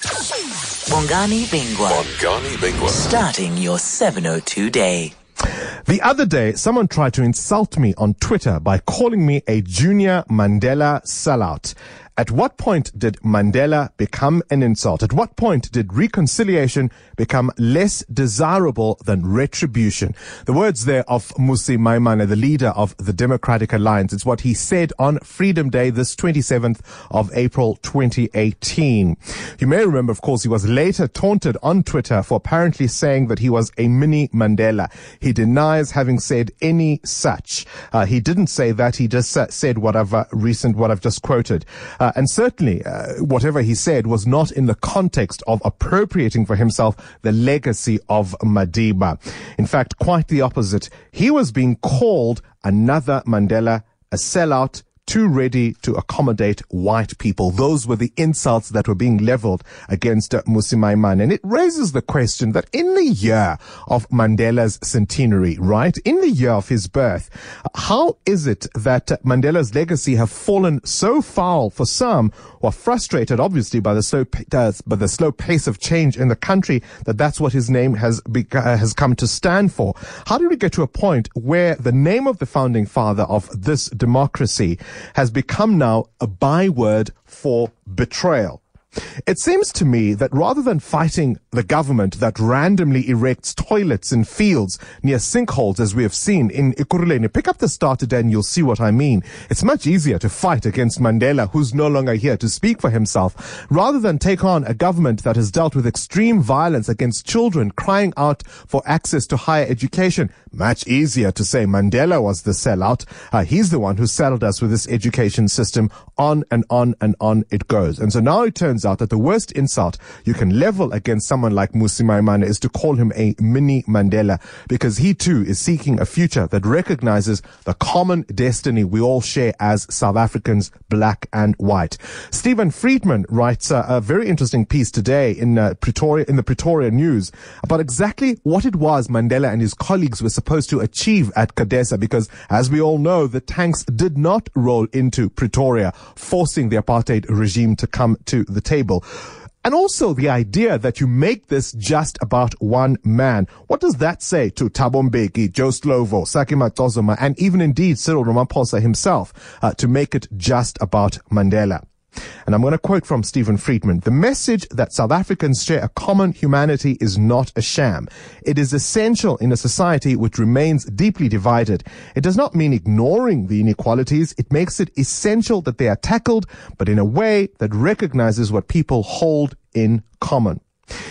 Bongani Bingwa. Bongani Bingwa. Starting your 702 day. The other day, someone tried to insult me on Twitter by calling me a junior Mandela sellout. At what point did Mandela become an insult? At what point did reconciliation become less desirable than retribution? The words there of Mmusi Maimane, the leader of the Democratic Alliance. It's what he said on Freedom Day, this 27th of April 2018. You may remember, of course, he was later taunted on Twitter for apparently saying that he was a mini Mandela. He denies having said any such. Uh, he didn't say that. He just uh, said what I've uh, recent, what I've just quoted. Uh, uh, and certainly, uh, whatever he said was not in the context of appropriating for himself the legacy of Madiba. In fact, quite the opposite. He was being called another Mandela, a sellout, too ready to accommodate white people. Those were the insults that were being leveled against uh, Mmusi Maimane. And it raises the question that in the year of Mandela's centenary, right, in the year of his birth, how is it that Mandela's legacy have fallen so foul for some who are frustrated, obviously, by the slow, uh, by the slow pace of change in the country, that that's what his name has, uh, has come to stand for? How did we get to a point where the name of the founding father of this democracy has become now a byword for betrayal. It seems to me that rather than fighting the government that randomly erects toilets in fields near sinkholes, as we have seen in Ekurhuleni, pick up the star today and you'll see what I mean. It's much easier to fight against Mandela, who's no longer here to speak for himself, rather than take on a government that has dealt with extreme violence against children crying out for access to higher education. Much easier to say Mandela was the sellout. Uh, he's the one who saddled us with this education system. On and on and on it goes. And so now it turns out that the worst insult you can level against someone like Mmusi Maimane is to call him a mini Mandela because he too is seeking a future that recognizes the common destiny we all share as South Africans, black and white. Steven Friedman writes a, a very interesting piece today in uh, Pretoria, in the Pretoria News about exactly what it was Mandela and his colleagues were supposed to achieve at CODESA because as we all know, the tanks did not roll into Pretoria, forcing the apartheid regime to come to the table. And also the idea that you make this just about one man. What does that say to Thabo Mbeki, Joe Slovo, Saki Macozoma, and even indeed Cyril Ramaphosa himself uh, to make it just about Mandela? And I'm going to quote from Steven Friedman. The message that South Africans share a common humanity is not a sham. It is essential in a society which remains deeply divided. It does not mean ignoring the inequalities. It makes it essential that they are tackled, but in a way that recognizes what people hold in common.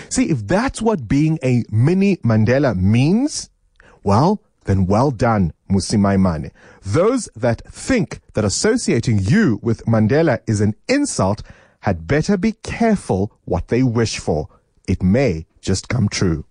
See, if that's what being a mini Mandela means, well, then well done, Mmusi Maimane. Those that think that associating you with Mandela is an insult had better be careful what they wish for. It may just come true.